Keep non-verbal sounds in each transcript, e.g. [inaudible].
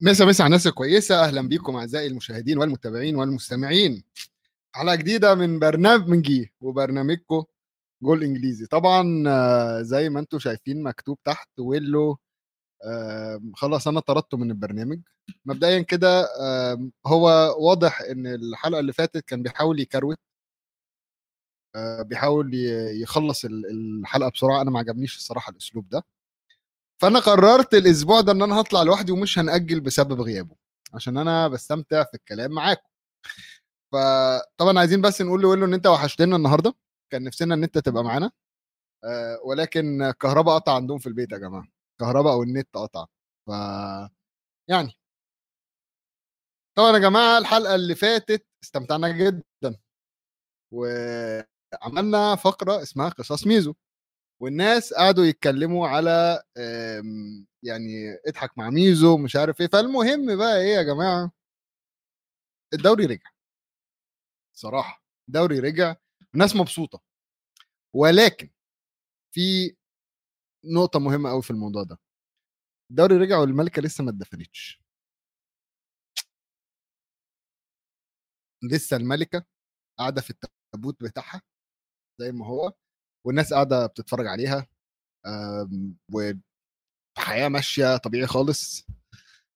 مسا مسا على الناس الكويسة أهلا بيكم أعزائي المشاهدين والمتابعين والمستمعين. حلقة جديدة من برنامجي وبرنامجكم جول إنجليزي. طبعا آه، زي ما أنتم شايفين مكتوب تحت ويلو خلاص أنا طردته من البرنامج. مبدئيا كده هو واضح إن الحلقة اللي فاتت كان بيحاول يكروت آه، بيحاول يخلص ال- الحلقة بسرعة. أنا ما عجبنيش الصراحة الأسلوب ده. فأنا قررت الأسبوع ده إن أنا هطلع لوحدي ومش هنأجل بسبب غيابه عشان أنا بستمتع في الكلام معاكم. فطبعا عايزين بس نقول لويلو إن أنت وحشتنا النهارده كان نفسنا إن أنت تبقى معانا. آه، ولكن الكهرباء قطع عندهم في البيت يا جماعة. كهرباء أو النت قطع. ف يعني. طبعا يا جماعة الحلقة اللي فاتت استمتعنا جدا. وعملنا فقرة اسمها قصص ميزو. والناس قعدوا يتكلموا على يعني اضحك مع ميزو مش عارف إيه. فالمهم بقى إيه يا جماعة؟ الدوري رجع. صراحة الدوري رجع الناس مبسوطة. ولكن في نقطة مهمة قوي في الموضوع ده. الدوري رجع والملكة لسه ما اتدفنتش. لسه الملكة قاعدة في التابوت بتاعها زي ما هو. والناس قاعدة بتتفرج عليها آم، والحياة ماشية طبيعي خالص.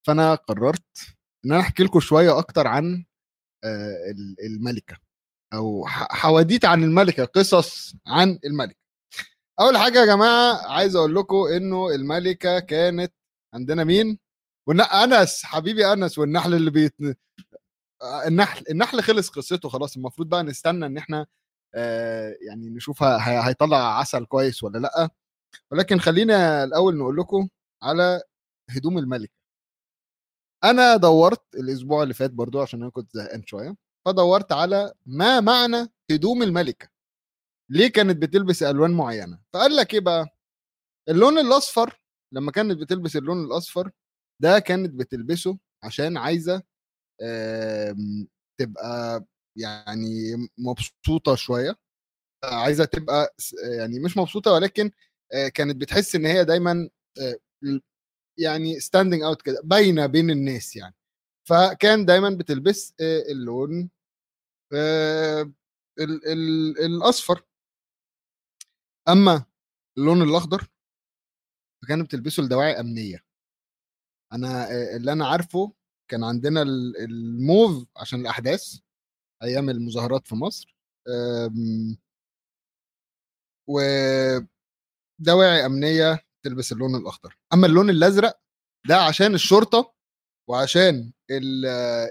فأنا قررت إن أنا أحكي لكم شوية أكتر عن آه، ال- الملكة أو حواديت عن الملكة قصص عن الملكة. أول حاجة يا جماعة عايز أقول لكم إنه الملكة كانت عندنا مين؟ أنس حبيبي أنس والنحل اللي بيت آه، النحل النحل خلص قصته خلاص المفروض بقى نستنى إن إحنا يعني نشوف هيطلع عسل كويس ولا لأ. ولكن خلينا الأول نقول لكم على هدوم الملكة. أنا دورت الأسبوع اللي فات برضو عشان أنا كنت زهقان شوية فدورت على ما معنى هدوم الملكة. ليه كانت بتلبس ألوان معينة؟ فقال لك إيه بقى؟ اللون الأصفر لما كانت بتلبس اللون الأصفر ده كانت بتلبسه عشان عايزة آم، تبقى يعني مبسوطة شوية عايزة تبقى يعني مش مبسوطة ولكن كانت بتحس إن هي دايما يعني standing out كده باينة بين الناس يعني. فكان دايما بتلبس اللون ال- ال- الأصفر. أما اللون الأخضر فكانت بتلبسه لدواعي أمنية. أنا اللي أنا عارفه كان عندنا ال- الموف عشان الأحداث. أيام المظاهرات في مصر آم، ودواعي أمنية تلبس اللون الأخضر. أما اللون الأزرق ده عشان الشرطة وعشان ال-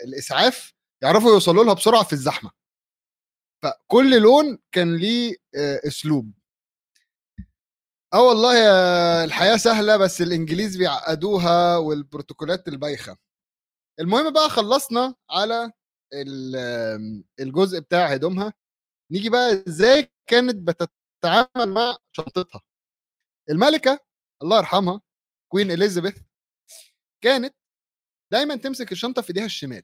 الإسعاف يعرفوا يوصلوا لها بسرعة في الزحمة. فكل لون كان ليه أسلوب. آه والله يا الحياة سهلة بس الإنجليز بيعقدوها والبروتوكولات البايخة. المهم بقى خلصنا على الجزء بتاع هدومها. نيجي بقى إزاي كانت بتتعامل مع شنطتها. الملكة الله يرحمها كوين اليزابيث كانت دايما تمسك الشنطة في إيديها الشمال.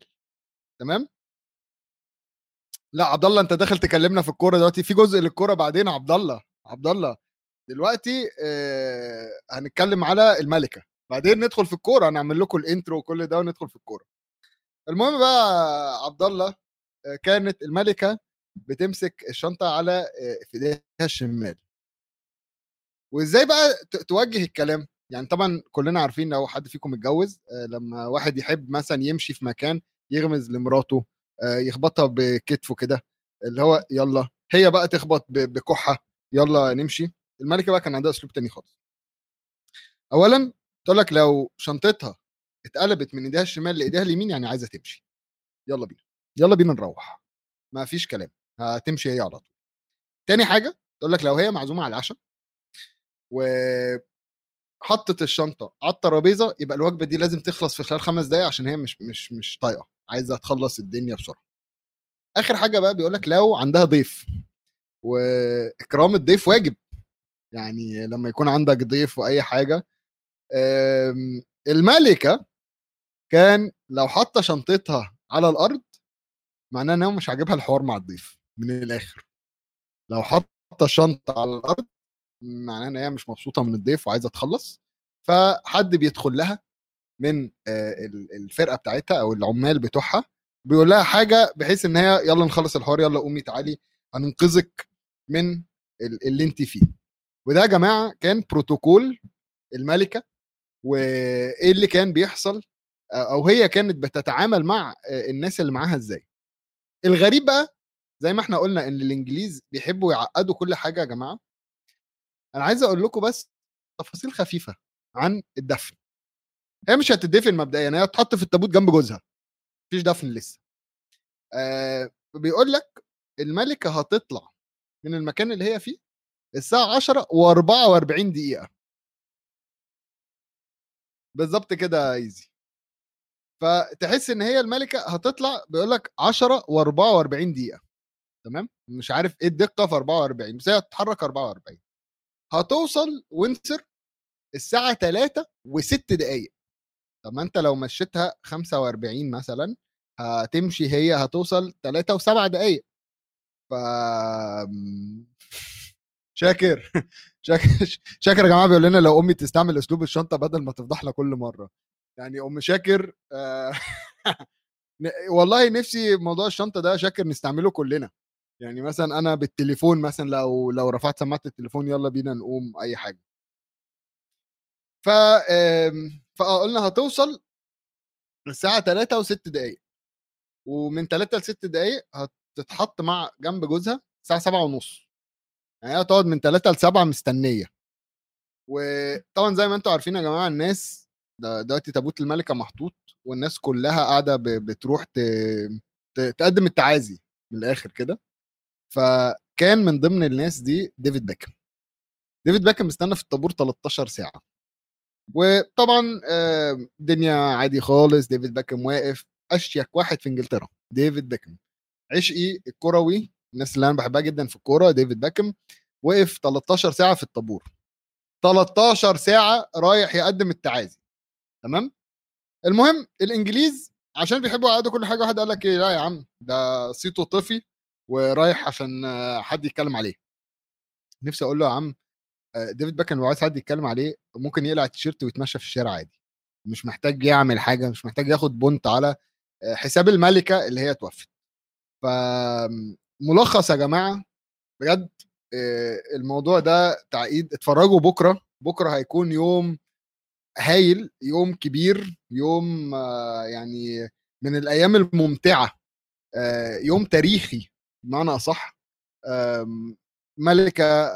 تمام؟ لا عبد الله أنت داخل تكلمنا في الكورة دلوقتي. في جزء للكورة بعدين عبد الله عبد الله دلوقتي آه هنتكلم على الملكة. بعدين ندخل في الكورة هنعمل لكم الانترو وكل ده وندخل في الكورة. المهم بقى عبد الله آه، كانت الملكة بتمسك الشنطة على آه، إيديها الشمال. وإزاي بقى توجه الكلام؟ يعني طبعا كلنا عارفين لو حد فيكم اتجوز آه، لما واحد يحب مثلا يمشي في مكان يغمز لمراته يخبطها بكتفه كده اللي هو يلا هي بقى تخبط بكحة يلا نمشي. الملكة بقى كان عندها أسلوب تاني خالص. اولا تقول لك لو شنطتها اتقلبت من ايديها الشمال لايديها اليمين يعني عايزة تمشي. يلا بينا. يلا بينا نروح. ما فيش كلام. هتمشي هي على طول. تاني حاجة تقول لك لو هي معزومة على العشاء وحطت الشنطة على الترابيزة يبقى الوجبة دي لازم تخلص في خلال خمس دقايق عشان هي مش مش مش طايقة. عايزة تخلص الدنيا بسرعة. آخر حاجة بقى بيقول لك لو عندها ضيف وإكرام الضيف واجب. يعني لما يكون عندك ضيف وأي حاجة الملكة كان لو حاطة شنطتها على الأرض معناه إن هو مش عاجبها الحوار مع الضيف من الآخر. لو حاطة الشنطة على الأرض معناه إن هي مش مبسوطة من الضيف وعايزة تخلص. فحد بيدخل لها من الفرقة بتاعتها أو العمال بتوعها بيقول لها حاجة بحيث إن هي يلا نخلص الحوار يلا قومي تعالي هننقذك من اللي انت فيه. وده يا جماعة كان بروتوكول الملكة وإيه اللي كان بيحصل؟ أو هي كانت بتتعامل مع الناس اللي معاها إزاي. الغريب بقى زي ما إحنا قلنا إن الإنجليز بيحبوا يعقدوا كل حاجة يا جماعة. أنا عايز أقول لكم بس تفاصيل خفيفة عن الدفن. هي مش هتدفن مبدئيا هي هتحط في التابوت جنب جوزها. مفيش دفن لسه. آه بيقول لك الملكة هتطلع من المكان اللي هي فيه الساعة 10 و44 دقيقة. بالظبط كده إيزي. فتحس إن هي الملكة هتطلع بيقول لك 10 و44 دقيقة. تمام؟ مش عارف إيه الدقة في 44 بس هي هتتحرك 44 هتوصل وينسر الساعة 3 و6 دقائق طب ما أنت لو مشيتها 45 مثلا هتمشي هي هتوصل 3 و7 دقائق ف [laughs] شاكر. [laughs] شاكر شاكر يا جماعة بيقول لنا لو أمي تستعمل أسلوب الشنطة بدل ما تفضحنا كل مرة. يعني ام شاكر آه [laughs] والله نفسي موضوع الشنطة ده شاكر نستعمله كلنا. يعني مثلا أنا بالتليفون مثلا لو لو رفعت سماعة التليفون يلا بينا نقوم أي حاجة. ف فقلنا هتوصل الساعة 3 و6 دقائق ومن 3 ل 6 دقائق هتتحط مع جنب جوزها الساعة 7 ونص. يعني هتقعد من 3 ل 7 مستنية. وطبعا زي ما أنتم عارفين يا جماعة الناس دلوقتي تابوت الملكة محطوط والناس كلها قاعدة بتروح تقدم التعازي من الآخر كده. فكان من ضمن الناس دي ديفيد بيكهام ديفيد بيكهام استنى في الطابور 13 ساعة. وطبعا الدنيا عادي خالص ديفيد بيكهام واقف أشيك واحد في إنجلترا ديفيد بيكهام عشقي الكروي الناس اللي أنا بحبها جدا في الكورة ديفيد بيكهام وقف 13 ساعة في الطابور. 13 ساعة رايح يقدم التعازي. تمام؟ المهم الإنجليز عشان بيحبوا يقعدوا كل حاجة واحد قال لك إيه لا يا عم ده صيته طفي ورايح عشان حد يتكلم عليه. نفسي أقول له يا عم ديفيد باكن لو عايز حد يتكلم عليه ممكن يقلع التيشيرت ويتمشى في الشارع عادي مش محتاج يعمل حاجة مش محتاج ياخد بونت على حساب الملكة اللي هي توفت. فملخص يا جماعة بجد الموضوع ده تعقيد اتفرجوا بكرة بكرة هيكون يوم هايل يوم كبير يوم يعني من الأيام الممتعة يوم تاريخي بمعنى أصح ملكة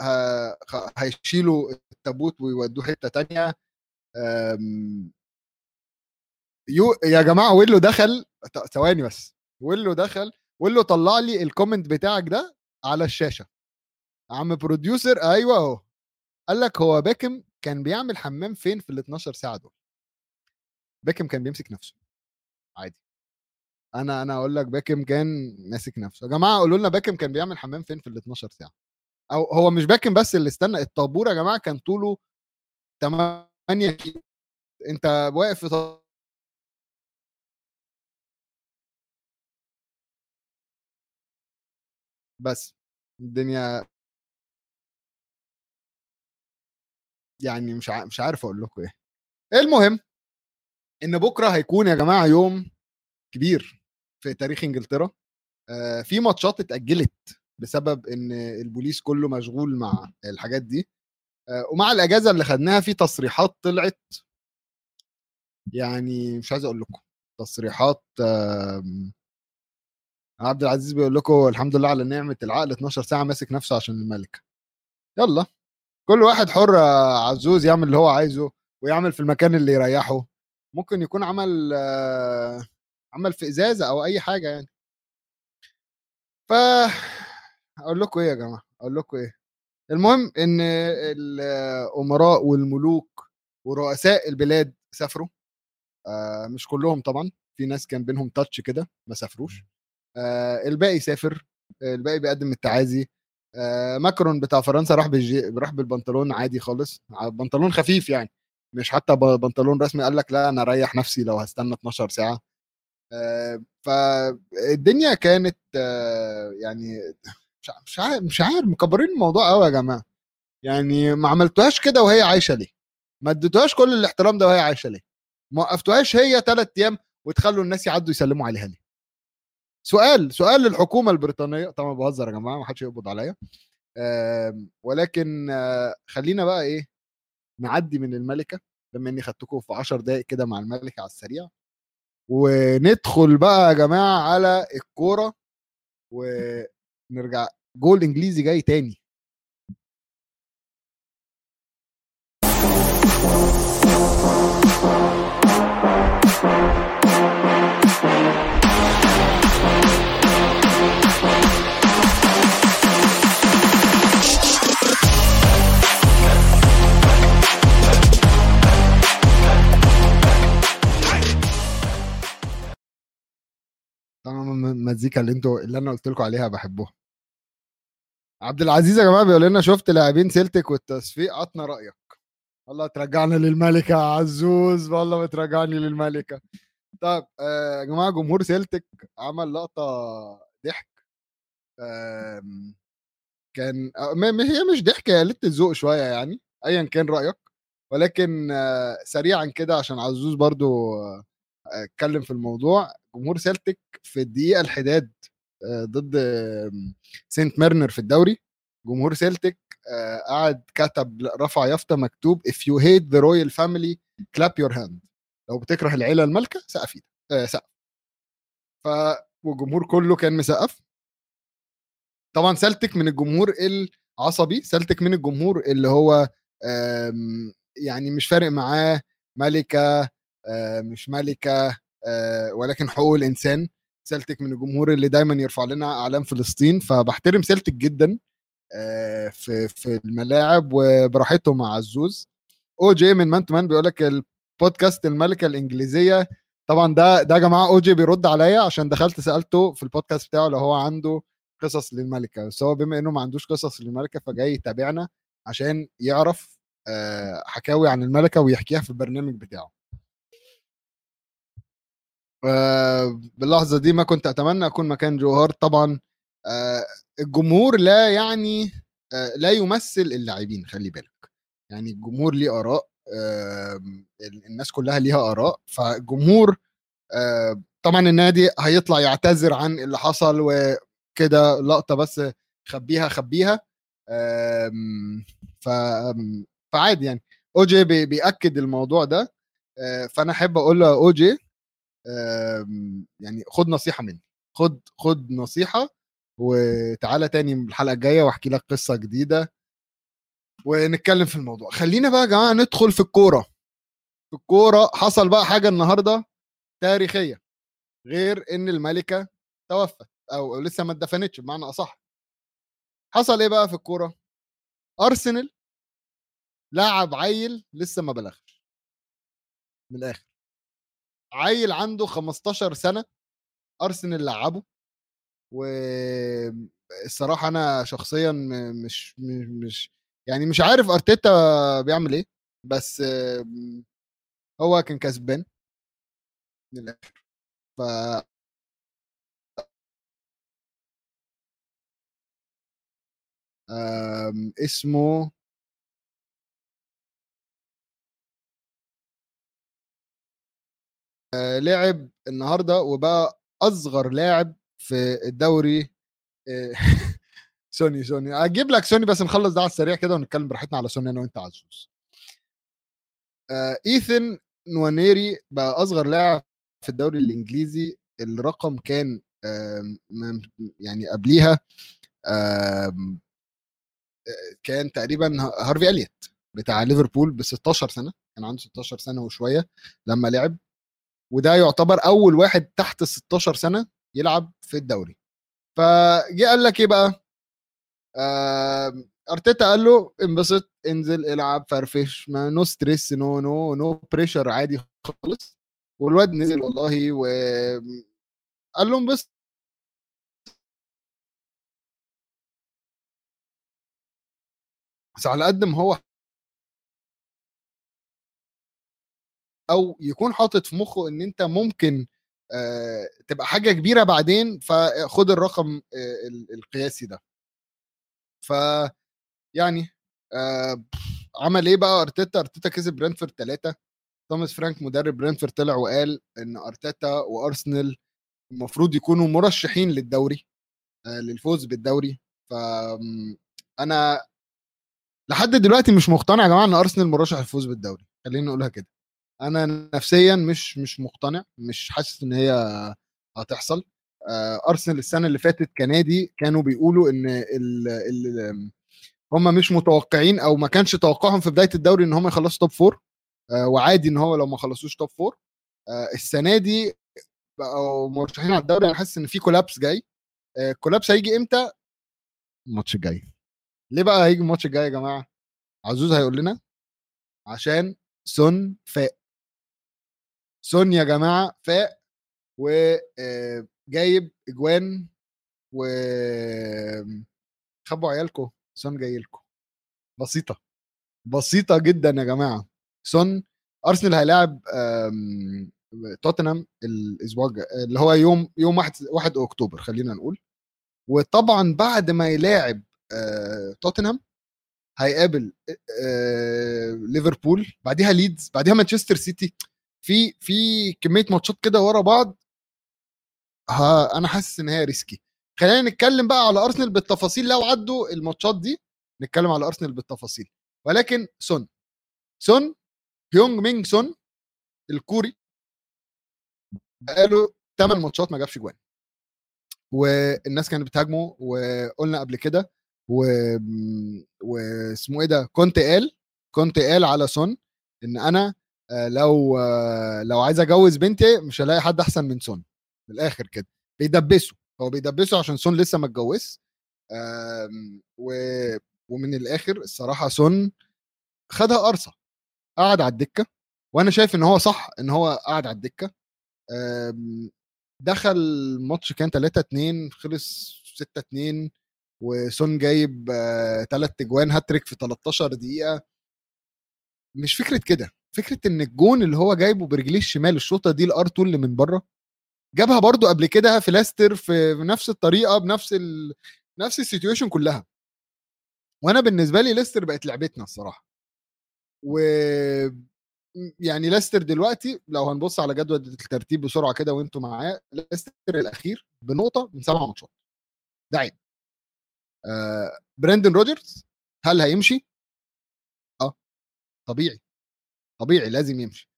هيشيلوا التابوت ويودوه حتة تانية yo يا جماعة ويلو دخل ثواني بس ويلو دخل ويلو طلع لي ال comment بتاعك ده على الشاشة. عم producer أيوه أهو. قال لك هو بيكهام كان بيعمل حمام فين في ال 12 ساعة دول؟ بيكهام كان بيمسك نفسه. عادي. أنا أنا أقول لك بيكهام كان ماسك نفسه. يا جماعة قولوا لنا بيكهام كان بيعمل حمام فين في ال 12 ساعة؟ أو هو مش بيكهام بس اللي استنى الطابور يا جماعة كان طوله 8 كيلو. أنت واقف في طابور بس. الدنيا يعني مش مش عارف أقول لكم إيه. المهم إن بكرة هيكون يا جماعة يوم كبير في تاريخ إنجلترا. في ماتشات اتأجلت بسبب إن البوليس كله مشغول مع الحاجات دي. ومع الأجازة اللي خدناها في تصريحات طلعت. يعني مش عايز أقول لكم تصريحات آه عبد العزيز بيقول لكم الحمد لله على نعمة العقل 12 ساعة ماسك نفسه عشان الملك يلا. كل واحد حر عزوز يعمل اللي هو عايزه ويعمل في المكان اللي يريحه. ممكن يكون عمل عمل في إزازة أو أي حاجة يعني. ف أقول لكم إيه يا جماعة أقول لكم إيه. المهم إن الأمراء والملوك ورؤساء البلاد سافروا. آه مش كلهم طبعا في ناس كان بينهم تاتش كده ما سافروش. آه الباقي سافر الباقي بيقدم التعازي. ماكرون بتاع فرنسا راح بالجي... راح بالبنطلون عادي خالص. بنطلون خفيف يعني. مش حتى بنطلون رسمي. قال لك لا أنا أريح نفسي لو هستنى 12 ساعة. آه فالدنيا كانت آه يعني مش عارف مش عارف مكبرين الموضوع قوي يا جماعة. يعني ما عملتوهاش كده وهي عايشة ليه؟ ما اديتوهاش كل الاحترام ده وهي عايشة ليه؟ ما وقفتوهاش هي ثلاث أيام وتخلوا الناس يعدوا يسلموا عليها ليه؟ سؤال سؤال للحكومة البريطانية. طبعا بهزر يا جماعة ما حدش يقبض عليا. ولكن آه، خلينا بقى إيه نعدي من الملكة. بما إني خدتكم في 10 دقائق كده مع الملكة على السريع. وندخل بقى يا جماعة على الكورة. ونرجع. جول إنجليزي جاي تاني. طبعا المزيكا اللي أنتوا اللي أنا قلت لكم عليها بحبوها عبد العزيز يا جماعة بيقول لنا شفت لاعبين سيلتك والتصفيق؟ عطنا رأيك. والله ترجعنا للملكة عزوز. والله بترجعني للملكة. طيب آه، يا جماعة جمهور سيلتك عمل لقطة ضحك. كان آه، هي مش ضحك هي قلت الذوق شوية يعني ايا كان رأيك. ولكن آه، سريعا كده عشان عزوز برضو أتكلم في الموضوع جمهور سيلتك في الدقيقة الحداد ضد سينت ميرين في الدوري. جمهور سيلتك قعد كتب رفع يافطة مكتوب if you hate the royal family clap your hand. لو بتكره العيلة المالكة سقف آه سقف. ف والجمهور كله كان مسقف. طبعا سلتك من الجمهور العصبي سلتك من الجمهور اللي هو يعني مش فارق معاه ملكة مش ملكة ولكن حقوق الإنسان. سلتك من الجمهور اللي دايما يرفع لنا أعلام فلسطين فبحترم سلتك جدا في في الملاعب وبراحتهم مع عزوز OG من Man to Man بيقول لك البودكاست الملكة الإنجليزية. طبعا ده ده يا جماعة OG بيرد عليا عشان دخلت سألته في البودكاست بتاعه لو هو عنده قصص للملكة. بس هو بما إنه ما عندوش قصص للملكة فجاي يتابعنا عشان يعرف حكاوي عن الملكة ويحكيها في البرنامج بتاعه. باللحظة دي ما كنت أتمنى أكون مكان جوهر طبعا. الجمهور لا يعني لا يمثل اللاعبين خلي بالك. يعني الجمهور ليه آراء الناس كلها ليها آراء. فالجمهور طبعا النادي هيطلع يعتذر عن اللي حصل وكده لقطة بس خبيها خبيها. ف فعادي يعني. أوجي بيأكد الموضوع ده. فأنا أحب أقول له اوجي يعني خد نصيحة مني خد خد نصيحة وتعالى تاني الحلقة الجاية وأحكي لك قصة جديدة ونتكلم في الموضوع. خلينا بقى يا جماعة ندخل في الكورة. في الكورة حصل بقى حاجة النهارده تاريخية غير إن الملكة توفت أو لسه ما اتدفنتش بمعنى أصح. حصل إيه بقى في الكورة؟ أرسنال لاعب عيل لسه ما بلغش. من الآخر. عيل عنده 15 سنة أرسنال لعبه والصراحه أنا شخصيا مش مش يعني مش عارف أرتيتا بيعمل إيه بس هو كان كسبان. من الآخر. ف اسمه لعب النهارده وبقى أصغر لاعب في الدوري آه، [laughs] سوني سوني. أجيب لك سوني بس نخلص ده على السريع كده ونتكلم براحتنا على سوني أنا وأنت عزوز. آه، إيثن نوانيري بقى أصغر لاعب في الدوري الإنجليزي. الرقم كان يعني قبليها كان تقريبا هارفي اليت بتاع ليفربول ب 16 سنة. كان عنده 16 سنة وشوية لما لعب. وده يعتبر أول واحد تحت ال 16 سنة يلعب في الدوري. فجي قال لك إيه بقى؟ آه أرتيتا قال له انبسط انزل العب فرفش ما no stress no no no pressure عادي خالص. والواد نزل والله و قال له انبسط. بس على قد ما هو أو يكون حاطط في مخه إن أنت ممكن تبقى حاجة كبيرة بعدين فخد الرقم القياسي ده. ف يعني عمل إيه بقى؟ أرتيتا أرتيتا كسب برنتفورد ثلاثة توماس فرانك مدرب برينتفورد طلع وقال إن أرتيتا وأرسنال المفروض يكونوا مرشحين للدوري للفوز بالدوري. ف أنا لحد دلوقتي مش مقتنع يا جماعة إن أرسنال مرشح للفوز بالدوري. خلينا نقولها كده. أنا نفسيا مش مش مقتنع مش حاسس إن هي هتحصل. آه، أرسنال السنة اللي فاتت كنادي كانوا بيقولوا إن ال ال هم مش متوقعين أو ما كانش توقعهم في بداية الدوري إن هم يخلصوا top four آه، وعادي إن هو لو ما خلصوش top four آه، السنة دي بقوا مرشحين على الدوري. أنا حاسس إن في collapse جاي. ال collapse هيجي إمتى؟ الماتش الجاي. ليه بقى هيجي الماتش الجاي يا جماعة؟ عزوز هيقول لنا عشان سون فاق. سون يا جماعة فاق وجايب إجوان و خبوا عيالكم سون جاي لكم بسيطة بسيطة جدا يا جماعة. سون أرسنال هيلاعب توتنهام الأسبوع اللي هو يوم يوم 1 1 أكتوبر خلينا نقول. وطبعا بعد ما يلاعب توتنهام هيقابل ليفربول بعديها ليدز بعديها مانشستر سيتي. في في كمية ماتشات كده ورا بعض ها أنا حاسس إن هي risky خلينا نتكلم بقى على ارسنال بالتفاصيل لو عدوا الماتشات دي نتكلم على ارسنال بالتفاصيل. ولكن سون سون هيونج مينج سون الكوري بقاله 8 ماتشات ما جابش جوان. والناس كانت بتهاجمه وقلنا قبل كده و... واسمه إيه ده كنت قال كنت قال على سون إن أنا لو لو عايز أجوز بنتي مش هلاقي حد أحسن من سون. من الآخر كده. بيدبسه. هو بيدبسه عشان سون لسه ما اتجوزش. ومن الآخر الصراحة سون خدها قرصة. قعد على الدكة. وأنا شايف إن هو صح إن هو قعد على الدكة. دخل ماتش كان 3 2 خلص 6 2 وسون جايب ثلاث اجوان هاتريك في 13 دقيقة. مش فكرة كده. فكرة إن الجون اللي هو جايبه برجليه الشمال الشوطة دي الار اللي من بره جابها برضو قبل كده في لاستر في نفس الطريقة بنفس ال... نفس ال situation كلها. وأنا بالنسبة لي ليستر بقت لعبتنا الصراحة. و يعني ليستر دلوقتي لو هنبص على جدول الترتيب بسرعة كده وأنتم معاه ليستر الأخير بنقطة من سبع ماتشات. ده عيب. آه برندن روجرز هل هيمشي؟ آه طبيعي. طبيعي لازم يمشي.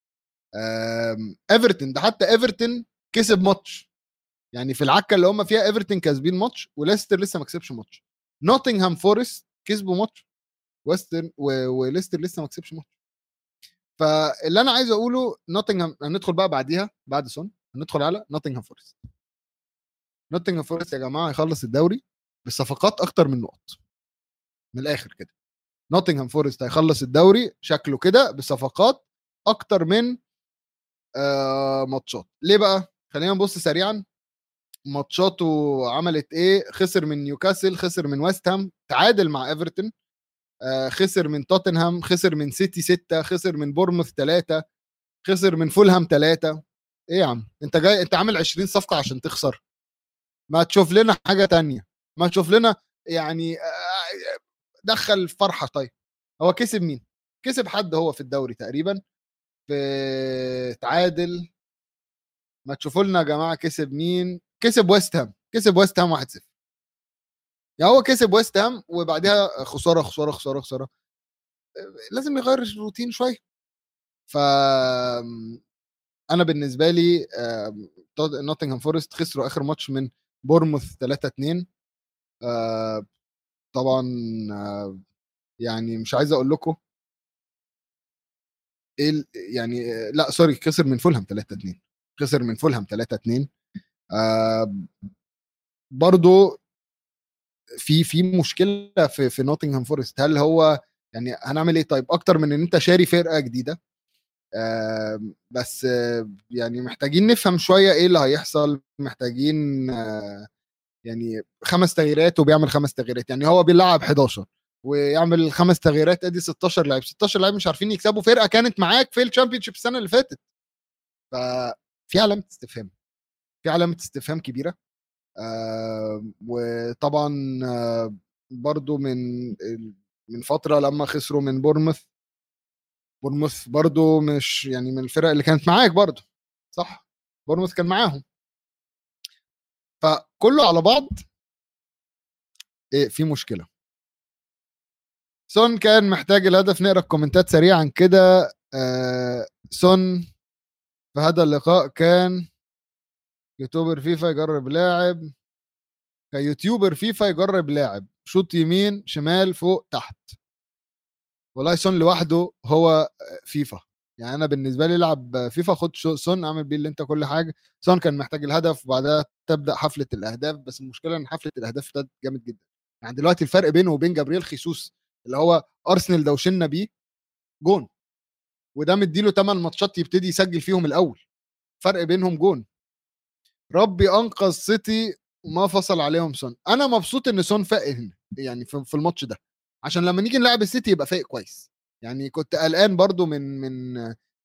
ايفرتون ده حتى ايفرتون كسب ماتش. يعني في العكة اللي هم فيها ايفرتون كاسبين ماتش وليستر لسه ما كسبش ماتش. نوتنغهام فورست كسبوا ماتش وليستر لسه ما كسبش ماتش. فاللي أنا عايز أقوله نوتنغهام هندخل بقى بعديها بعد سون هندخل على نوتنغهام فورست نوتنغهام فورست يا جماعة هيخلص الدوري بصفقات أكتر من نقط. من الآخر كده. نوتنغهام فورست هيخلص الدوري شكله كده بصفقات أكتر من آه ماتشات. ليه بقى؟ خلينا نبص سريعا. ماتشاته عملت إيه؟ خسر من نيوكاسل خسر من ويست هام تعادل مع إيفرتون آه خسر من توتنهام خسر من سيتي 6 خسر من بورنموث 3 خسر من فولهام 3 إيه يا عم؟ أنت جاي أنت عامل 20 صفقة عشان تخسر. ما تشوف لنا حاجة تانية. ما تشوف لنا يعني دخل فرحة طيب هو كسب مين؟ كسب حد هو في الدوري تقريبا في تعادل. ما تشوفوا لنا يا جماعة كسب مين؟ كسب ويست هام كسب ويست هام 1-0 يعني هو كسب ويست هام وبعدها خسارة خسارة خسارة خسارة. لازم يغير الروتين شوية. ف أنا بالنسبة لي نوتنغهام فورست خسروا آخر ماتش من بورنموث 3 2 طبعا يعني مش عايز أقول لكم إيه يعني لأ sorry خسر من فولهام 3 2 خسر من فولهام 3 2 آه برضو في في مشكلة في في نوتنغهام فورست هل هو يعني هنعمل إيه؟ طيب أكتر من إن أنت شاري فرقة جديدة آه بس آه يعني محتاجين نفهم شوية إيه اللي هيحصل محتاجين آه يعني خمس تغييرات وبيعمل خمس تغييرات يعني هو بيلعب 11 ويعمل خمس تغييرات ادي 16 لاعب 16 لاعب مش عارفين يكسبوا فرقة كانت معاك في ال Championship السنة اللي فاتت. ففي علامة استفهام في علامة استفهام كبيرة. آه وطبعا آه برضو من من فترة لما خسروا من بورنموث بورنموث برضو مش يعني من الفرق اللي كانت معاك برضو صح؟ بورنموث كان معاهم. فكله على بعض إيه في مشكلة. سون كان محتاج الهدف نقرأ ال comments ات سريعا كده آه سون في هذا اللقاء كان YouTuber فيفا يجرب لاعب ك YouTuber فيفا يجرب لاعب شوط يمين شمال فوق تحت. والله سون لوحده هو فيفا. يعني أنا بالنسبة لي العب فيفا خد سون أعمل بيه اللي أنت كل حاجة. سون كان محتاج الهدف وبعدها تبدأ حفلة الأهداف بس المشكلة إن حفلة الأهداف ابتدت جامد جدا. يعني دلوقتي الفرق بينه وبين جابرييل خيسوس اللي هو أرسنال دوشنا بيه جون. وده مديله 8 ماتشات يبتدي يسجل فيهم الأول. فرق بينهم جون. ربي أنقذ سيتي ما فصل عليهم سون. أنا مبسوط إن سون فاق هنا يعني في الماتش ده. عشان لما نيجي نلعب السيتي يبقى فايق كويس. يعني كنت قلقان برضو من من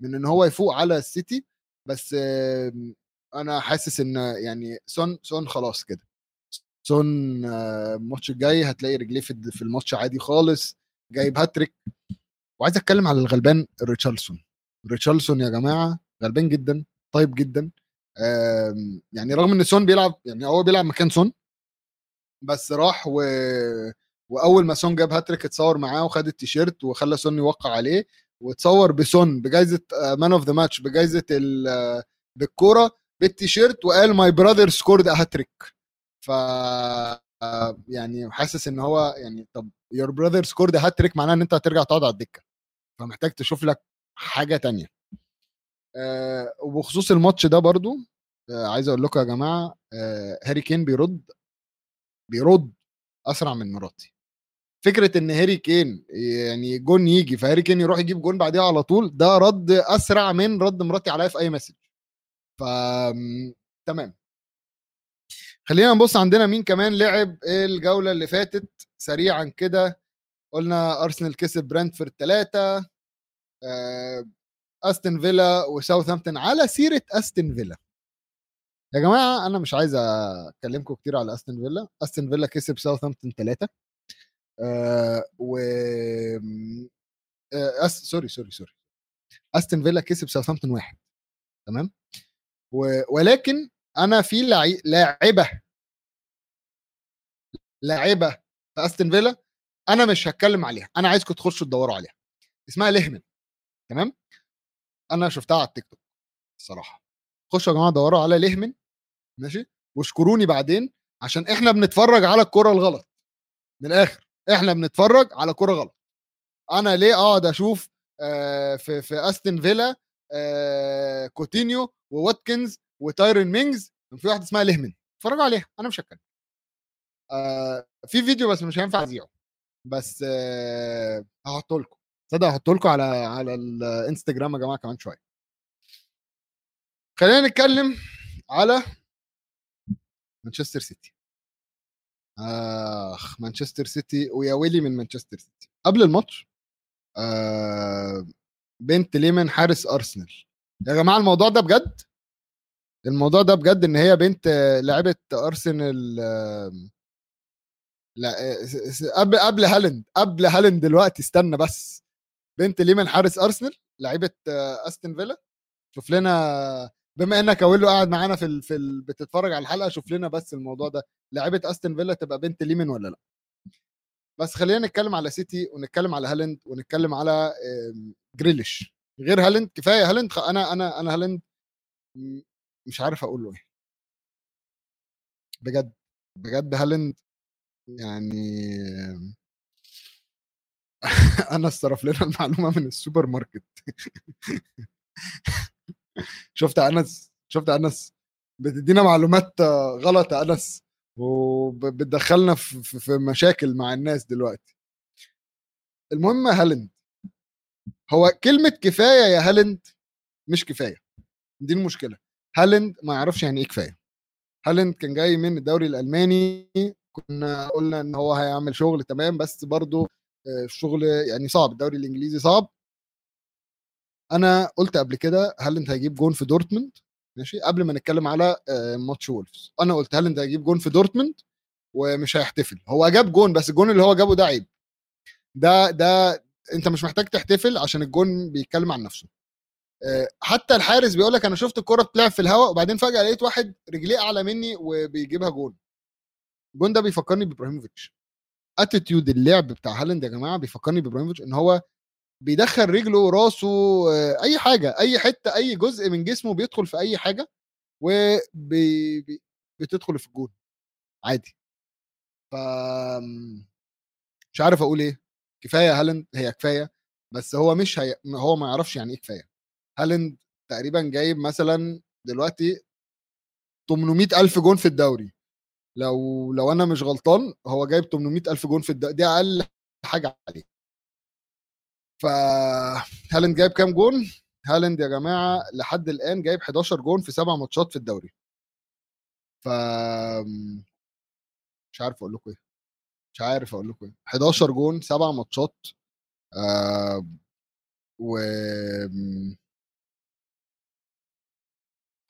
من إن هو يفوق على السيتي بس أنا حاسس إن يعني سون سون خلاص كده. سون الماتش الجاي هتلاقي رجليه في الماتش عادي خالص جايب هاتريك. وعايز أتكلم على الغلبان ريتشارلسون. ريتشارلسون يا جماعة غلبان جدا طيب جدا. يعني رغم إن سون بيلعب يعني هو بيلعب مكان سون. بس راح و وأول ما سون جاب هاتريك اتصور معاه وخد التيشيرت وخلى سون يوقع عليه واتصور بسون بجائزه man of the match بجائزه بالكورة. بالتيشيرت وقال my brother scored hat-trick ف يعني حاسس إن هو يعني طب your brother scored hat-trick معناه إن أنت هترجع تقعد على الدكة. فمحتاج تشوف لك حاجة تانية. أه وبخصوص الماتش ده برضو أه عايز أقول لكم يا جماعة أه هاري كين بيرد بيرد أسرع من مراتي. فكرة إن هاري كين يعني جون يجي فهاري كين يروح يجيب جون بعديها على طول ده رد أسرع من رد مراتي عليا في أي message ف تمام. خلينا نبص عندنا مين كمان لعب الجولة اللي فاتت سريعا كده. قلنا أرسنال كسب برنتفورد ثلاثة استن فيلا وساوثهامبتون على سيرة استن فيلا. يا جماعة أنا مش عايز أكلمكم كتير على استن فيلا. استن فيلا كسب ساوثهامبتون ثلاثة آه و آه أس... sorry sorry sorry. استن فيلا كسب ساوثهامبتون واحد تمام. ولكن أنا في. لاعبة. لاعبة في استن فيلا أنا مش هتكلم عليها أنا عايزكم تخشوا تدوروا عليها. اسمها لهمن تمام؟ أنا شفتها على التيك توك الصراحة. خشوا يا جماعة دوروا على لهمن ماشي؟ واشكروني بعدين عشان إحنا بنتفرج على الكرة الغلط. من الآخر إحنا بنتفرج على كرة غلط. أنا ليه أقعد أشوف آه في في استن فيلا كوتينيو وواتكنز وتايرن مينجز في واحدة اسمها لهمن اتفرجوا عليها أنا مش هتكلم. آه في فيديو بس مش هينفع أذيعه. بس آه هحطه لكم. تصدق هحطه لكم على على الإنستجرام يا جماعة كمان شوية. خلينا نتكلم على مانشستر سيتي. آخ مانشستر سيتي ويا ويلي من مانشستر سيتي. قبل الماتش آه بنت ليمن حارس أرسنال. يا جماعة الموضوع ده بجد؟ الموضوع ده بجد إن هي بنت لعبه أرسنال لا قبل قبل هالاند قبل هالاند دلوقتي استنى بس. بنت ليمن حارس أرسنال لعيبه استن فيلا. شوف لنا بما انك اولو قاعد معانا في ال... في ال... بتتفرج على الحلقة شوف لنا بس الموضوع ده. لعيبه استن فيلا تبقى بنت ليمن ولا لا؟ بس خلينا نتكلم على سيتي ونتكلم على هالاند ونتكلم على جريليش. غير هالاند كفاية هالاند أنا أنا أنا هالاند مش عارف أقول له إيه. بجد بجد هالاند يعني [laughs] أنا استرف لنا المعلومة من السوبر ماركت. [laughs] شفت أنس شفت أنس بتدينا معلومات غلط يا أنس. وبتدخلنا في, مشاكل مع الناس دلوقتي. المهم هالاند. هو كلمة كفاية يا هالاند مش كفاية. دي المشكلة. هالاند ما يعرفش يعني إيه كفاية. هالاند كان جاي من الدوري الألماني كنا قلنا إن هو هيعمل شغل تمام بس برضه الشغل يعني صعب الدوري الإنجليزي صعب. أنا قلت قبل كده هالاند هيجيب جون في دورتموند. ماشي قبل ما نتكلم على ماتش وولفز. أنا قلت هالاند هيجيب جون في دورتموند؟ ومش هيحتفل. هو جاب جون بس الجون اللي هو جابه ده عيب. ده ده أنت مش محتاج تحتفل عشان الجون بيتكلم عن نفسه. آه، حتى الحارس بيقول لك أنا شفت الكرة بتلعب في الهواء وبعدين فجأة لقيت واحد رجليه أعلى مني وبيجيبها جون. الجون ده بيفكرني بإبراهيموفيتش. attitude اللعب بتاع هالاند يا جماعة بيفكرني بإبراهيموفيتش إن هو بيدخل رجله راسه آه، أي حاجة أي حتة أي جزء من جسمه بيدخل في أي حاجة وبتدخل في الجون عادي. ف مش عارف أقول إيه. كفاية هالاند هي كفاية بس هو مش هي... هو ما يعرفش يعني إيه كفاية. هالاند تقريبا جايب مثلا دلوقتي 800 ألف جون في الدوري. لو لو أنا مش غلطان هو جايب 800 ألف جون في الدوري دي أقل حاجة عليه. ف هالاند جايب كام جون؟ هالاند يا جماعة لحد الآن جايب 11 جون في سبع ماتشات في الدوري. ف مش عارف أقول لكم إيه. مش عارف أقول لكم إيه. 11 جون سبع ماتشات آه و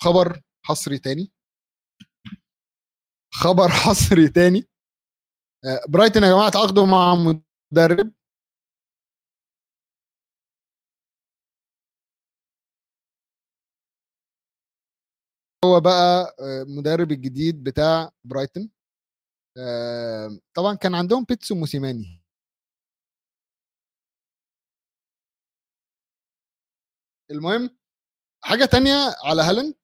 خبر حصري تاني. خبر حصري تاني. آه برايتن يا جماعة تعاقدوا مع مدرب. هو بقى مدرب الجديد بتاع برايتن طبعا كان عندهم بيتسو موسيماني. المهم حاجة تانية على هالاند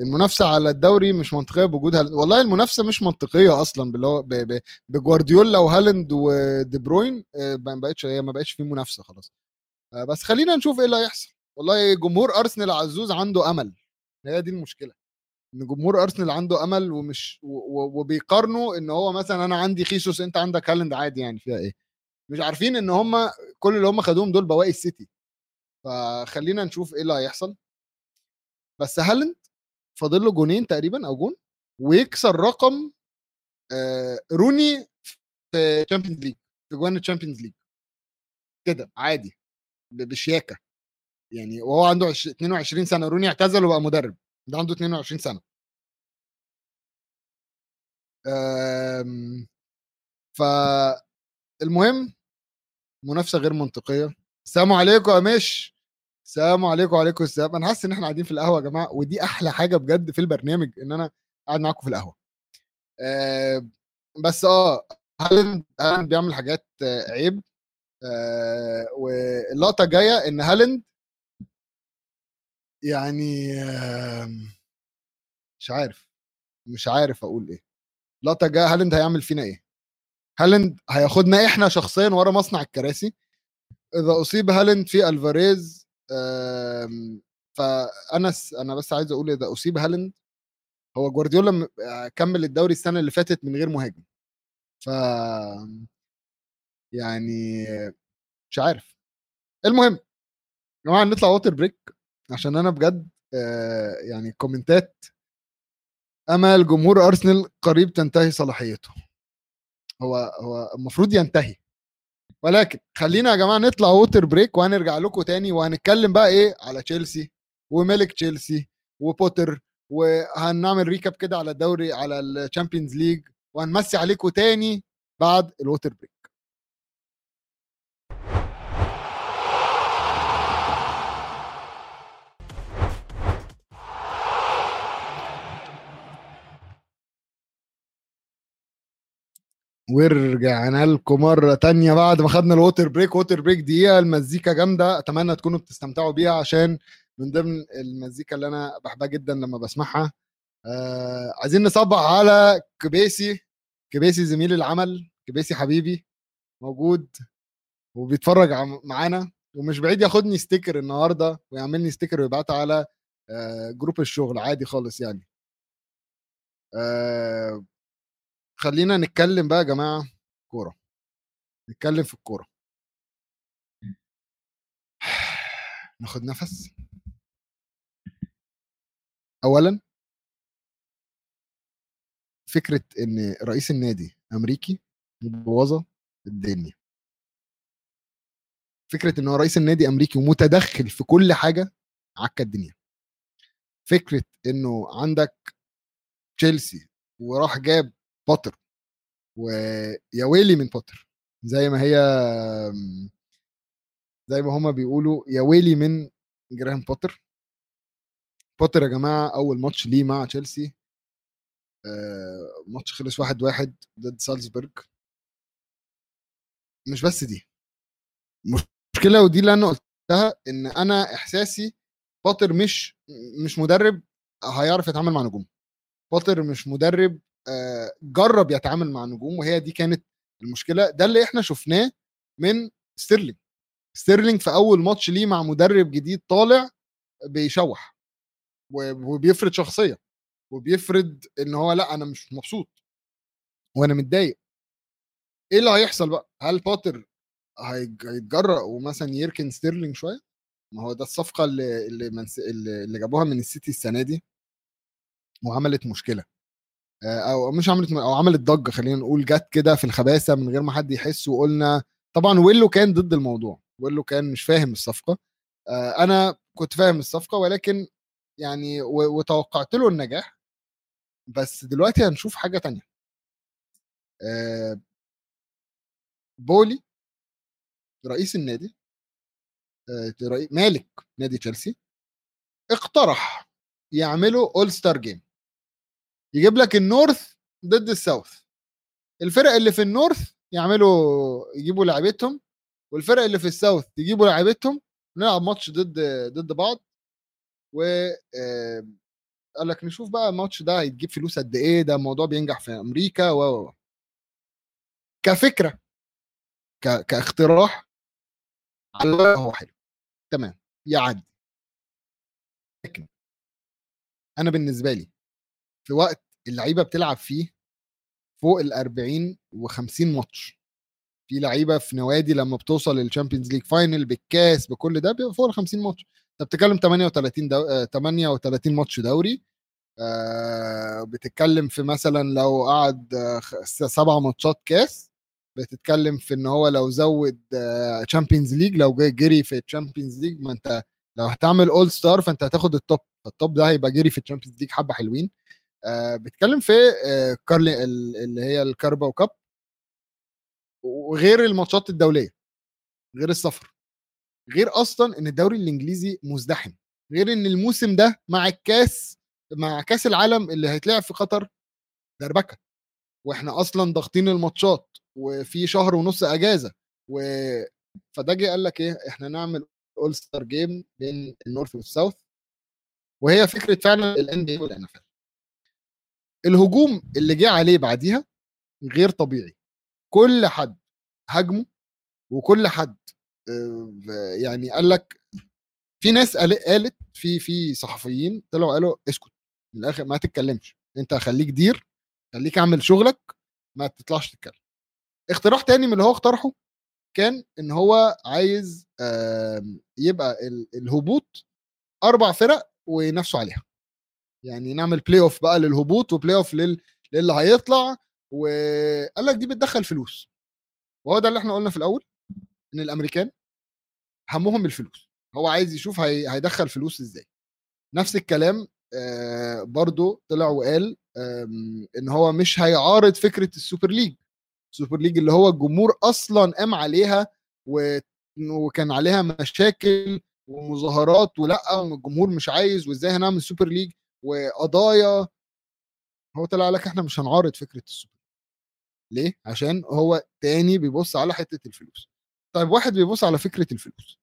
المنافسة على الدوري مش منطقية بوجود هالاند. والله المنافسة مش منطقية أصلا باللي هو بجوارديولا وهالاند ودي بروين ما بقتش هي ما بقتش في منافسة خلاص. بس خلينا نشوف إيه اللي هيحصل. والله جمهور أرسنال عزوز عنده أمل. هي دي المشكلة إن جمهور أرسنال عنده أمل ومش وبيقارنوا إن هو مثلا أنا عندي خيسوس أنت عندك هالاند عادي يعني فيها إيه؟ مش عارفين إن هم كل اللي هم خدوهم دول بواقي السيتي فخلينا نشوف إيه اللي هيحصل. بس هالاند فاضل له جونين تقريبا أو جون ويكسر رقم روني في Champions League في جوان ال Champions League كده عادي بشياكه يعني وهو عنده 22 سنة روني اعتزل وبقى مدرب. ده عنده 22 سنة. فالمهم منافسة غير منطقية. السلام عليكم يا مش. السلام عليكم وعليكم السلام. أنا حاسس إن إحنا قاعدين في القهوة يا جماعة ودي أحلى حاجة بجد في البرنامج إن أنا قاعد معاكم في القهوة. أه بس آه هالاند هالاند بيعمل حاجات عيب؟ أه واللقطة الجاية إن هالاند يعني مش عارف مش عارف أقول إيه. اللقطه الجايه هالاند هيعمل فينا إيه؟ هالاند هياخدنا إحنا شخصيا ورا مصنع الكراسي؟ إذا أصيب هالاند في ألفاريز فأنا أنا بس عايز أقول إذا أصيب هالاند هو جوارديولا كمل الدوري السنة اللي فاتت من غير مهاجم. ف يعني مش عارف. المهم يا جماعة نطلع water break عشان أنا بجد يعني كومنتات امل جمهور أرسنال قريب تنتهي صلاحيته. هو هو المفروض ينتهي. ولكن خلينا يا جماعة نطلع water break وهنرجع لكم تاني وهنتكلم بقى إيه على تشيلسي ومالك تشيلسي وبوتر وهنعمل recap كده على الدوري على ال Champions League وهنمسي عليكم تاني بعد ال water break ورجعنا لكم مرة تانية بعد ما خدنا ال water break water break دقيقة المزيكا جامدة أتمنى تكونوا بتستمتعوا بيها عشان من ضمن المزيكا اللي أنا بحبها جدا لما بسمعها. آه عايزين نصبح على كبيسي كبيسي زميل العمل كبيسي حبيبي موجود وبيتفرج معانا. ومش بعيد ياخدني sticker النهارده ويعملني sticker ويبعتها على آه group الشغل عادي خالص يعني. آه خلينا نتكلم بقى يا جماعة كورة. نتكلم في الكورة. [sighs] ناخد نفس. اولا فكرة إن رئيس النادي أمريكي مبوظة الدنيا. فكرة إن هو رئيس النادي أمريكي ومتدخل في كل حاجة عكا الدنيا. فكرة إنه عندك تشيلسي وراح جاب بوتر ويا ويلي من بوتر زي ما هي زي ما هما بيقولوا يا ويلي من جراهام بوتر بوتر يا جماعة أول ماتش ليه مع تشيلسي آه، ماتش خلص واحد واحد ضد سالزبورج مش بس دي. مشكله ودي اللي أنا قلتها إن أنا إحساسي بوتر مش مش مدرب هيعرف يتعامل مع نجوم. بوتر مش مدرب جرب يتعامل مع نجوم وهي دي كانت المشكلة. ده اللي إحنا شفناه من ستيرلينج. ستيرلينج في أول ماتش ليه مع مدرب جديد طالع بيشوح وبيفرض شخصية وبيفرض إن هو لأ أنا مش مبسوط وأنا متضايق. إيه اللي هيحصل بقى؟ هل بوتر هيتجرأ ومثلا يركن ستيرلينج شوية؟ ما هو ده الصفقة اللي اللي. اللي جابوها من السيتي السنة دي وعملت مشكلة. أو مش عملت أو عملت ضجة خلينا نقول جت كده في الخباثة من غير ما حد يحس وقلنا طبعا ويلو كان ضد الموضوع ويلو كان مش فاهم الصفقة. أنا كنت فاهم الصفقة ولكن يعني وتوقعت له النجاح. بس دلوقتي هنشوف حاجة تانية. بولي رئيس النادي مالك نادي تشيلسي اقترح يعملوا all star game يجيب لك ال north ضد ال south. الفرق اللي في ال north يعملوا يجيبوا لعيبتهم والفرق اللي في ال south يجيبوا لعيبتهم نلعب ماتش ضد ضد بعض. و قال لك نشوف بقى الماتش ده هيتجيب فلوس قد إيه ده الموضوع بينجح في أمريكا و كفكرة ك... كاقتراح على هو حلو. تمام يعدي. لكن أنا بالنسبة لي في وقت اللعيبة بتلعب فيه فوق ال 40 و50 ماتش. في لعيبة في نوادي لما بتوصل لل Champions League final بالكاس بكل ده بيبقى فوق ال 50 ماتش. أنت بتتكلم 38 دو... 38 ماتش دوري آه بتتكلم في مثلا لو قعد سبع ماتشات كاس بتتكلم في إن هو لو زود Champions League لو جري في ال Champions League ما أنت لو هتعمل all star فأنت هتاخد ال top ال top ده هيبقى جري في ال Champions League حبة حلوين. آه بتتكلم في آه Carling اللي هي ال Carabao Cup وغير الماتشات الدولية غير السفر. غير أصلا إن الدوري الإنجليزي مزدحم. غير إن الموسم ده مع الكاس مع كاس العالم اللي هيتلعب في قطر دربكة. وإحنا أصلا ضاغطين الماتشات وفي شهر ونص أجازة. و فده جه قال لك إيه إحنا نعمل all star game بين ال north وال south وهي فكرة فعلا ال NBA وال NFL الهجوم اللي جه عليه بعديها غير طبيعي. كل حد هاجمه وكل حد يعني قال لك في ناس قالت في في صحفيين طلعوا قالوا اسكت من الآخر ما تتكلمش أنت خليك دير خليك أعمل شغلك ما تطلعش تتكلم. اقتراح تاني من اللي هو اقترحه كان إن هو عايز يبقى الهبوط أربع فرق وينافسوا عليها. يعني نعمل playoff بقى للهبوط و playoff لل... للي هيطلع وقال لك دي بتدخل فلوس. وهو ده اللي إحنا قلنا في الأول إن الأمريكان همهم الفلوس. هو عايز يشوف هي... هيدخل فلوس إزاي. نفس الكلام آه برضو طلع وقال إن هو مش هيعارض فكرة ال Super League. ال Super League اللي هو الجمهور أصلا قام عليها و... وكان عليها مشاكل ومظاهرات ولأ الجمهور مش عايز وإزاي هنعمل Super League؟ وقضايا هو طلع لك إحنا مش هنعارض فكرة السوبر. ليه؟ عشان هو تاني بيبص على حتة الفلوس. طيب واحد بيبص على فكرة الفلوس.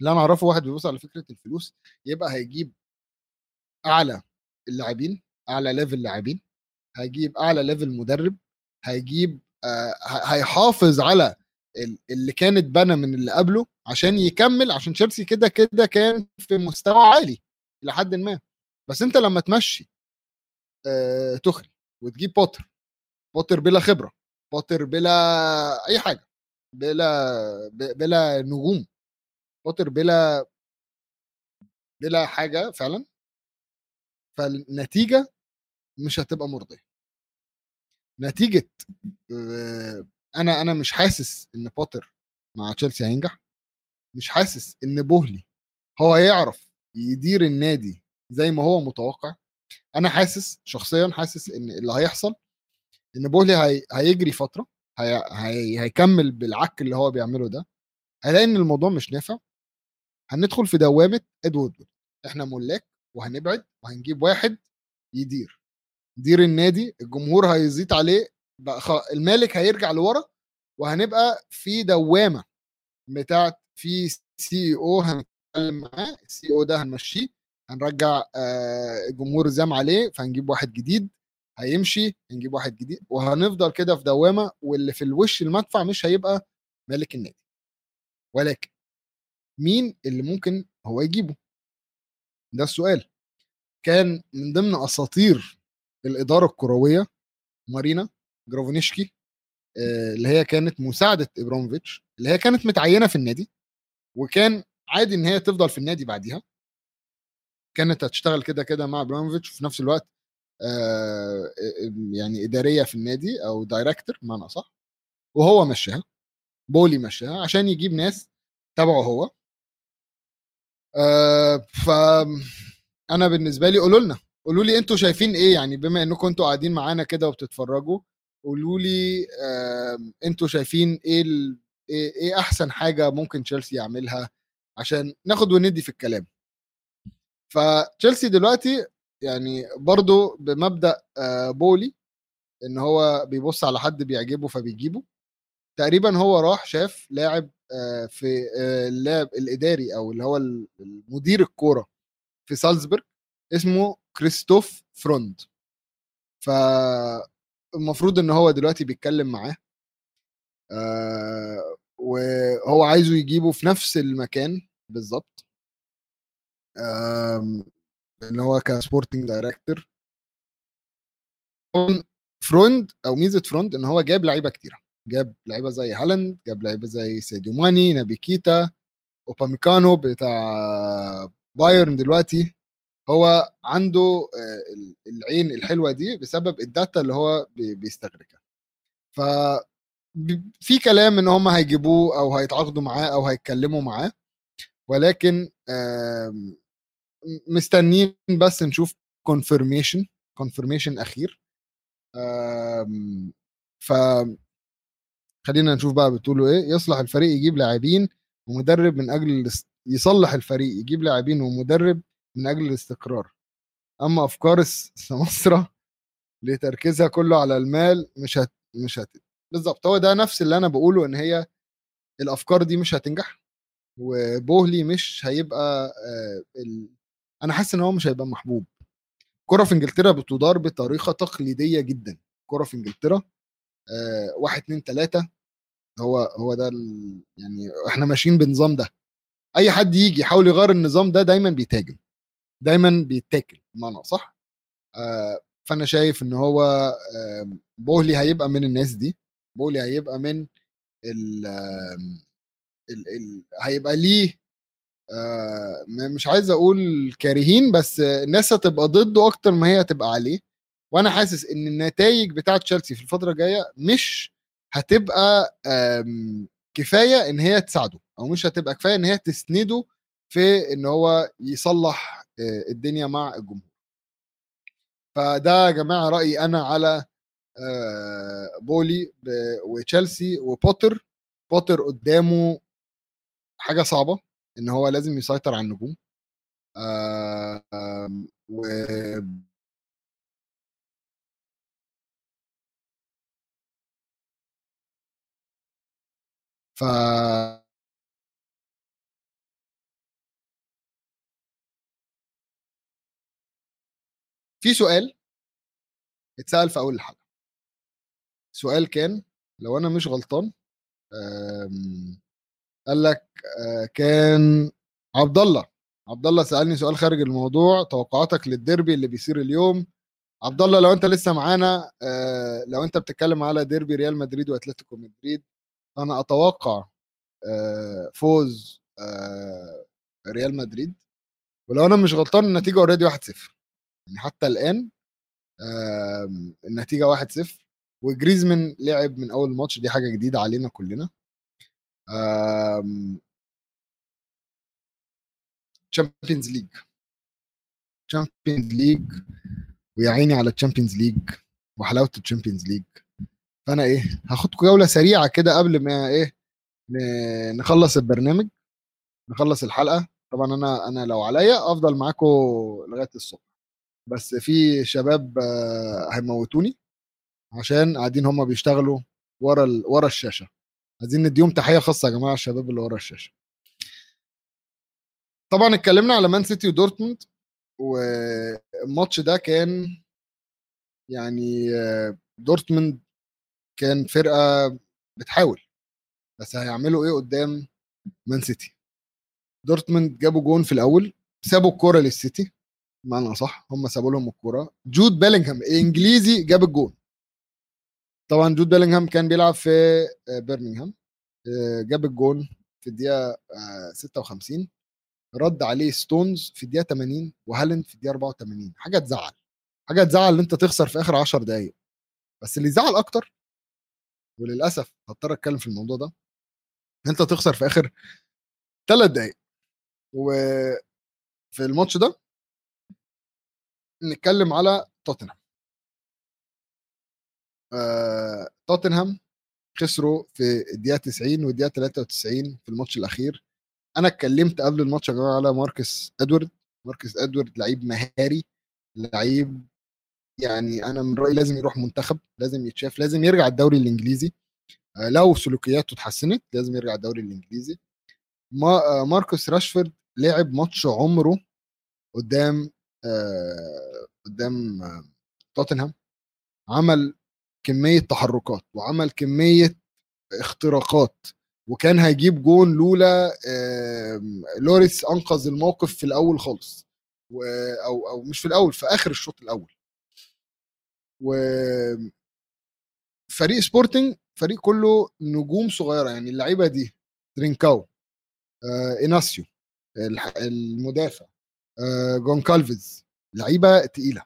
اللي أنا أعرفه واحد بيبص على فكرة الفلوس يبقى هيجيب أعلى اللاعبين أعلى level لاعبين هيجيب أعلى level مدرب هيجيب آه هيحافظ على اللي كانت بنى من اللي قبله عشان يكمل عشان تشيلسي كده كده كان في مستوى عالي إلى حد ما. بس أنت لما تمشي آه توخيل وتجيب بوتر بوتر بلا خبرة بوتر بلا أي حاجة بلا بلا نجوم بوتر بلا بلا حاجة فعلا فالنتيجة مش هتبقى مرضية. نتيجة أنا أنا مش حاسس إن بوتر مع تشيلسي هينجح مش حاسس إن بوهلي هو هيعرف يدير النادي زي ما هو متوقع. أنا حاسس شخصيا حاسس إن اللي هيحصل إن بوهلي هي... هيجري فترة هي... هي... هيكمل بالعك اللي هو بيعمله ده. هيلاقي إن الموضوع مش نافع. هندخل في دوامة إدوارد إحنا ملاك وهنبعد وهنجيب واحد يدير. يدير النادي الجمهور هيزيد عليه. بقى. المالك هيرجع لورا وهنبقى في دوامة بتاعت في سي أو هنتكلم معاه السي أو ده هنمشيه. هنرجع آه الجمهور زام عليه فهنجيب واحد جديد هيمشي هنجيب واحد جديد وهنفضل كده في دوامة واللي في الوش المدفع مش هيبقى مالك النادي. ولكن مين اللي ممكن هو يجيبه؟ ده السؤال. كان من ضمن أساطير الإدارة الكروية مارينا جروفونيشكي اللي هي كانت مساعدة إبراموفيتش اللي هي كانت متعينة في النادي وكان عادي إن هي تفضل في النادي بعديها. كانت هتشتغل كده كده مع ابراموفيتش وفي نفس الوقت يعني إدارية في النادي أو director بمعنى صح وهو مشاها بولي مشاها عشان يجيب ناس تبعه هو. ف أنا بالنسبة لي قولوا لنا قولوا لي أنتوا شايفين إيه؟ يعني بما إنكم أنتوا قاعدين معانا كده وبتتفرجوا قولوا لي أنتوا شايفين إيه ال... إيه أحسن حاجة ممكن تشيلسي يعملها عشان ناخد وندي في الكلام؟ فتشيلسي دلوقتي يعني برضو بمبدأ بولي إن هو بيبص على حد بيعجبه فبيجيبه. تقريبا هو راح شاف لاعب في اللاعب الإداري أو اللي هو المدير الكورة في سالزبرج اسمه كريستوف فروند فالمفروض إن هو دلوقتي بيتكلم معاه آه وهو عايزه يجيبه في نفس المكان بالظبط. اللي هو ك sporting director فروند أو ميزة فروند إن هو جاب لعيبة كتيرة. جاب لعيبة زي هالاند جاب لعيبة زي ساديو ماني نبي كيتا اوباميكانو بتاع بايرن دلوقتي. هو عنده العين الحلوة دي بسبب ال data اللي هو بيستغرقها. ف في كلام إن هم هيجيبوه أو هيتعاقدوا معاه أو هيتكلموا معاه. ولكن مستنيين بس نشوف كونفirmation كونفirmation أخير. ف خلينا نشوف بقى بتقولوا إيه. يصلح الفريق يجيب لاعبين ومدرب من أجل يصلح الفريق يجيب لاعبين ومدرب من أجل الاستقرار. أما أفكار سمسرة [laughs] لتركيزها كله على المال مش هت... مش هت... بالظبط هو ده نفس اللي أنا بقوله إن هي الأفكار دي مش هتنجح وبوهلي مش هيبقى آه. أنا حاسس إن هو مش هيبقى محبوب. كرة في إنجلترا بتدار بطريقة تقليدية جدا. كرة في إنجلترا آه واحد اتنين تلاتة هو هو ده ال... يعني إحنا ماشيين بالنظام ده. أي حد يجي يحاول يغير النظام ده دايما بيتاجم دايما بيتاكل بمعنى صح آه فأنا شايف إن هو آه بوهلي هيبقى من الناس دي. بوهلي هيبقى من ال هيبقى ليه آه مش عايز أقول كارهين بس الناس هتبقى ضده أكتر ما هي هتبقى عليه. وأنا حاسس إن النتائج بتاعة تشيلسي في الفترة الجاية مش هتبقى كفاية إن هي تساعده أو مش هتبقى كفاية إن هي تسنده في إن هو يصلح الدنيا مع الجمهور. فده يا جماعة رأيي أنا على بولي وتشيلسي وبوتر بوتر قدامه حاجة صعبة. إن هو لازم يسيطر على النجوم و ف في سؤال اتسأل في أول الحلقة. سؤال كان لو أنا مش غلطان قال لك كان عبد الله عبد الله سألني سؤال خارج الموضوع توقعاتك للديربي اللي بيصير اليوم. عبد الله لو انت لسه معانا لو انت بتتكلم على ديربي ريال مدريد واتلتيكو مدريد أنا أتوقع فوز ريال مدريد. ولو أنا مش غلطان النتيجة already 1-0 يعني حتى الآن النتيجة 1-0 وجريزمان لعب من أول ماتش دي حاجة جديدة علينا كلنا. Champions League Champions League ويا عيني على ال Champions League وحلاوة ال Champions League فأنا إيه هاخدكم جولة سريعة كده قبل ما إيه نخلص البرنامج. نخلص الحلقة. طبعا أنا أنا لو عليا أفضل معاكم لغاية الصبح. بس في شباب آه، هيموتوني عشان قاعدين هم بيشتغلوا ورا ال... ورا الشاشة. عايزين نديهم تحية خاصة يا جماعة الشباب اللي ورا الشاشة. طبعا اتكلمنا على مان سيتي ودورتموند والماتش ده كان يعني آه، دورتموند كان فرقة بتحاول بس هيعملوا إيه قدام مان سيتي دورتموند جابوا جون في الأول سابوا الكورة للسيتي بمعنى صح هم سابوا لهم الكورة. جود بيلينغهام إنجليزي جاب الجون. طبعا جود بيلينغهام كان بيلعب في آه، برمنغهام آه، جاب الجون في الدقيقة 56 رد عليه ستونز في الدقيقة 80 وهالاند في الدقيقة 84 حاجة تزعل. حاجة تزعل إن أنت تخسر في آخر 10 دقائق بس اللي يزعل أكتر وللأسف هضطر أتكلم في الموضوع ده أنت تخسر في آخر ثلاث دقائق وفي الماتش ده نتكلم على توتنهام. آه، توتنهام خسروا في الدقيقة 90 والدقيقة 93 في الماتش الأخير. أنا اتكلمت قبل الماتش يا جماعة على ماركس إدوارد. ماركس إدوارد لعيب مهاري لعيب يعني أنا من رأيي لازم يروح منتخب لازم يتشاف لازم يرجع الدوري الإنجليزي. آه، لو سلوكياته اتحسنت لازم يرجع الدوري الإنجليزي. ما آه، ماركوس راشفورد لعب ماتش عمره قدام آه قدام آه توتنهام. عمل كمية تحركات وعمل كمية اختراقات. وكان هيجيب جون لولا لوريس أنقذ الموقف في الأول خالص. أو أو مش في الأول في آخر الشوط الأول. و فريق سبورتنج فريق كله نجوم صغيرة يعني اللعيبة دي ترينكاو آه ايناسيو المدافع آه جونكالفيز لعيبة تقيلة.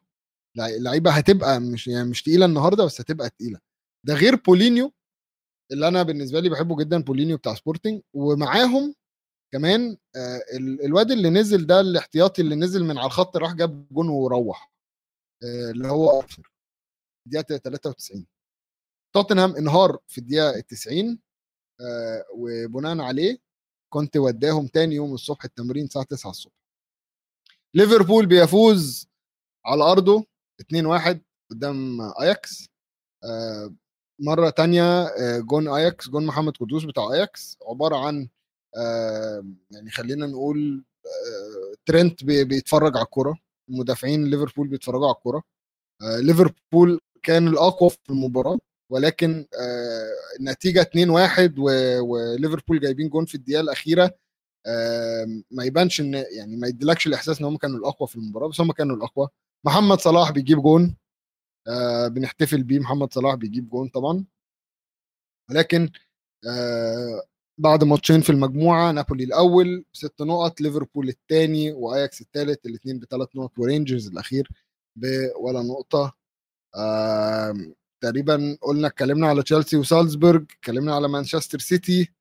لعيبة هتبقى مش يعني مش تقيلة النهارده بس هتبقى تقيلة. ده غير بولينيو اللي أنا بالنسبة لي بحبه جدا بولينيو بتاع سبورتنج ومعاهم كمان آه الواد اللي نزل ده الاحتياطي اللي نزل من على الخط راح جاب جون وروح آه اللي هو آرثر دقيقه 93 توتنهام انهار في الدقيقة 90 آه وبناء عليه كونتي وداهم تاني يوم الصبح التمرين الساعة 9 الصبح. ليفربول بيفوز على أرضه 2-1 قدام آياكس مرة تانية آه جون اياكس جون محمد قدوس بتاع اياكس عبارة عن آه يعني خلينا نقول آه ترنت بيتفرج على الكورة مدافعين ليفربول بيتفرجوا على الكورة. ليفربول كان الأقوى في المباراة ولكن النتيجه 2-1 وليفربول جايبين جون في الدقيقة الأخيرة ما يبانش إن يعني ما يديلكش الإحساس إن هم كانوا الأقوى في المباراة بس هم كانوا الأقوى. محمد صلاح بيجيب جون. آه بنحتفل بيه محمد صلاح بيجيب جون طبعا. ولكن آه بعد ماتشين في المجموعة نابولي الأول ست نقط ليفربول الثاني وآياكس الثالث الاثنين بثلاث نقط ورينجرز الأخير بولا نقطة. آه تقريبا قلنا اتكلمنا على تشيلسي وسالزبورج اتكلمنا على مانشستر سيتي.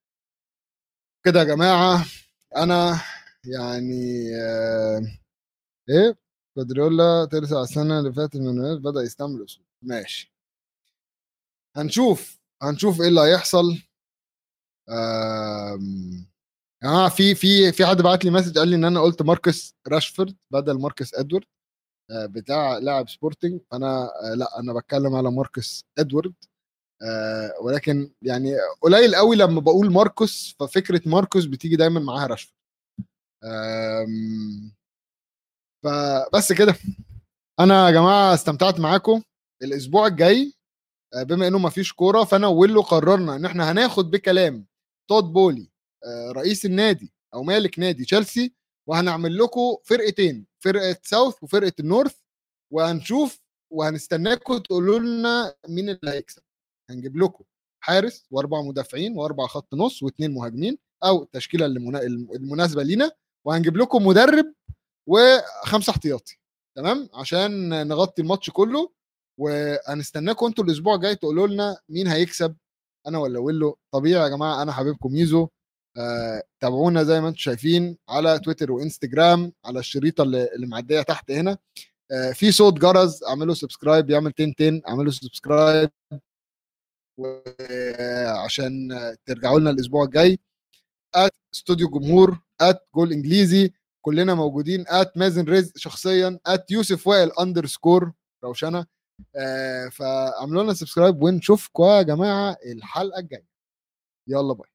كده يا جماعة أنا يعني آه إيه؟ جوارديولا ترجع السنة اللي فاتت من بدأ يستعمل اسلوب ماشي. هنشوف هنشوف إيه اللي هيحصل. يا جماعة في في في حد بعت لي message قال لي إن أنا قلت ماركس راشفورد بدل ماركس إدوارد آه، بتاع لاعب سبورتنج فأنا آه، لأ أنا بتكلم على ماركس إدوارد. آه، ولكن يعني قليل قوي لما بقول ماركوس ففكرة ماركوس بتيجي دايما معاها راشفورد. فبس كده. أنا يا جماعة استمتعت معاكم الأسبوع الجاي بما إنه ما فيش كورة فأنا ويلو قررنا إن إحنا هناخد بكلام تود بولي رئيس النادي أو مالك نادي تشيلسي وهنعمل لكم فرقتين فرقة ساوث وفرقة النورث وهنشوف وهنستناكم تقولوا لنا مين اللي هيكسب. هنجيب لكم حارس واربع مدافعين واربع خط نص واثنين مهاجمين أو التشكيله المناسبة لينا وهنجيب لكم مدرب وخمسة احتياطي تمام؟ عشان نغطي الماتش كله وهنستناكم أنتوا الأسبوع الجاي تقولوا لنا مين هيكسب أنا ولا ويلو. طبيعي يا جماعة أنا حبيبكم ميزو. آه، تابعونا زي ما أنتم شايفين على تويتر وإنستجرام على الشريطة اللي, معدية تحت هنا. آه، في صوت جرس اعملوا subscribe يعمل تين تين اعملوا subscribe. وعشان ترجعوا لنا الأسبوع الجاي. at استوديو جمهور at جول انجليزي كلنا موجودين at مازن رزق شخصيا at يوسف وائل underscore روشنة. آه فاعملوا لنا subscribe ونشوفكم يا جماعة الحلقة الجاية. يلا bye.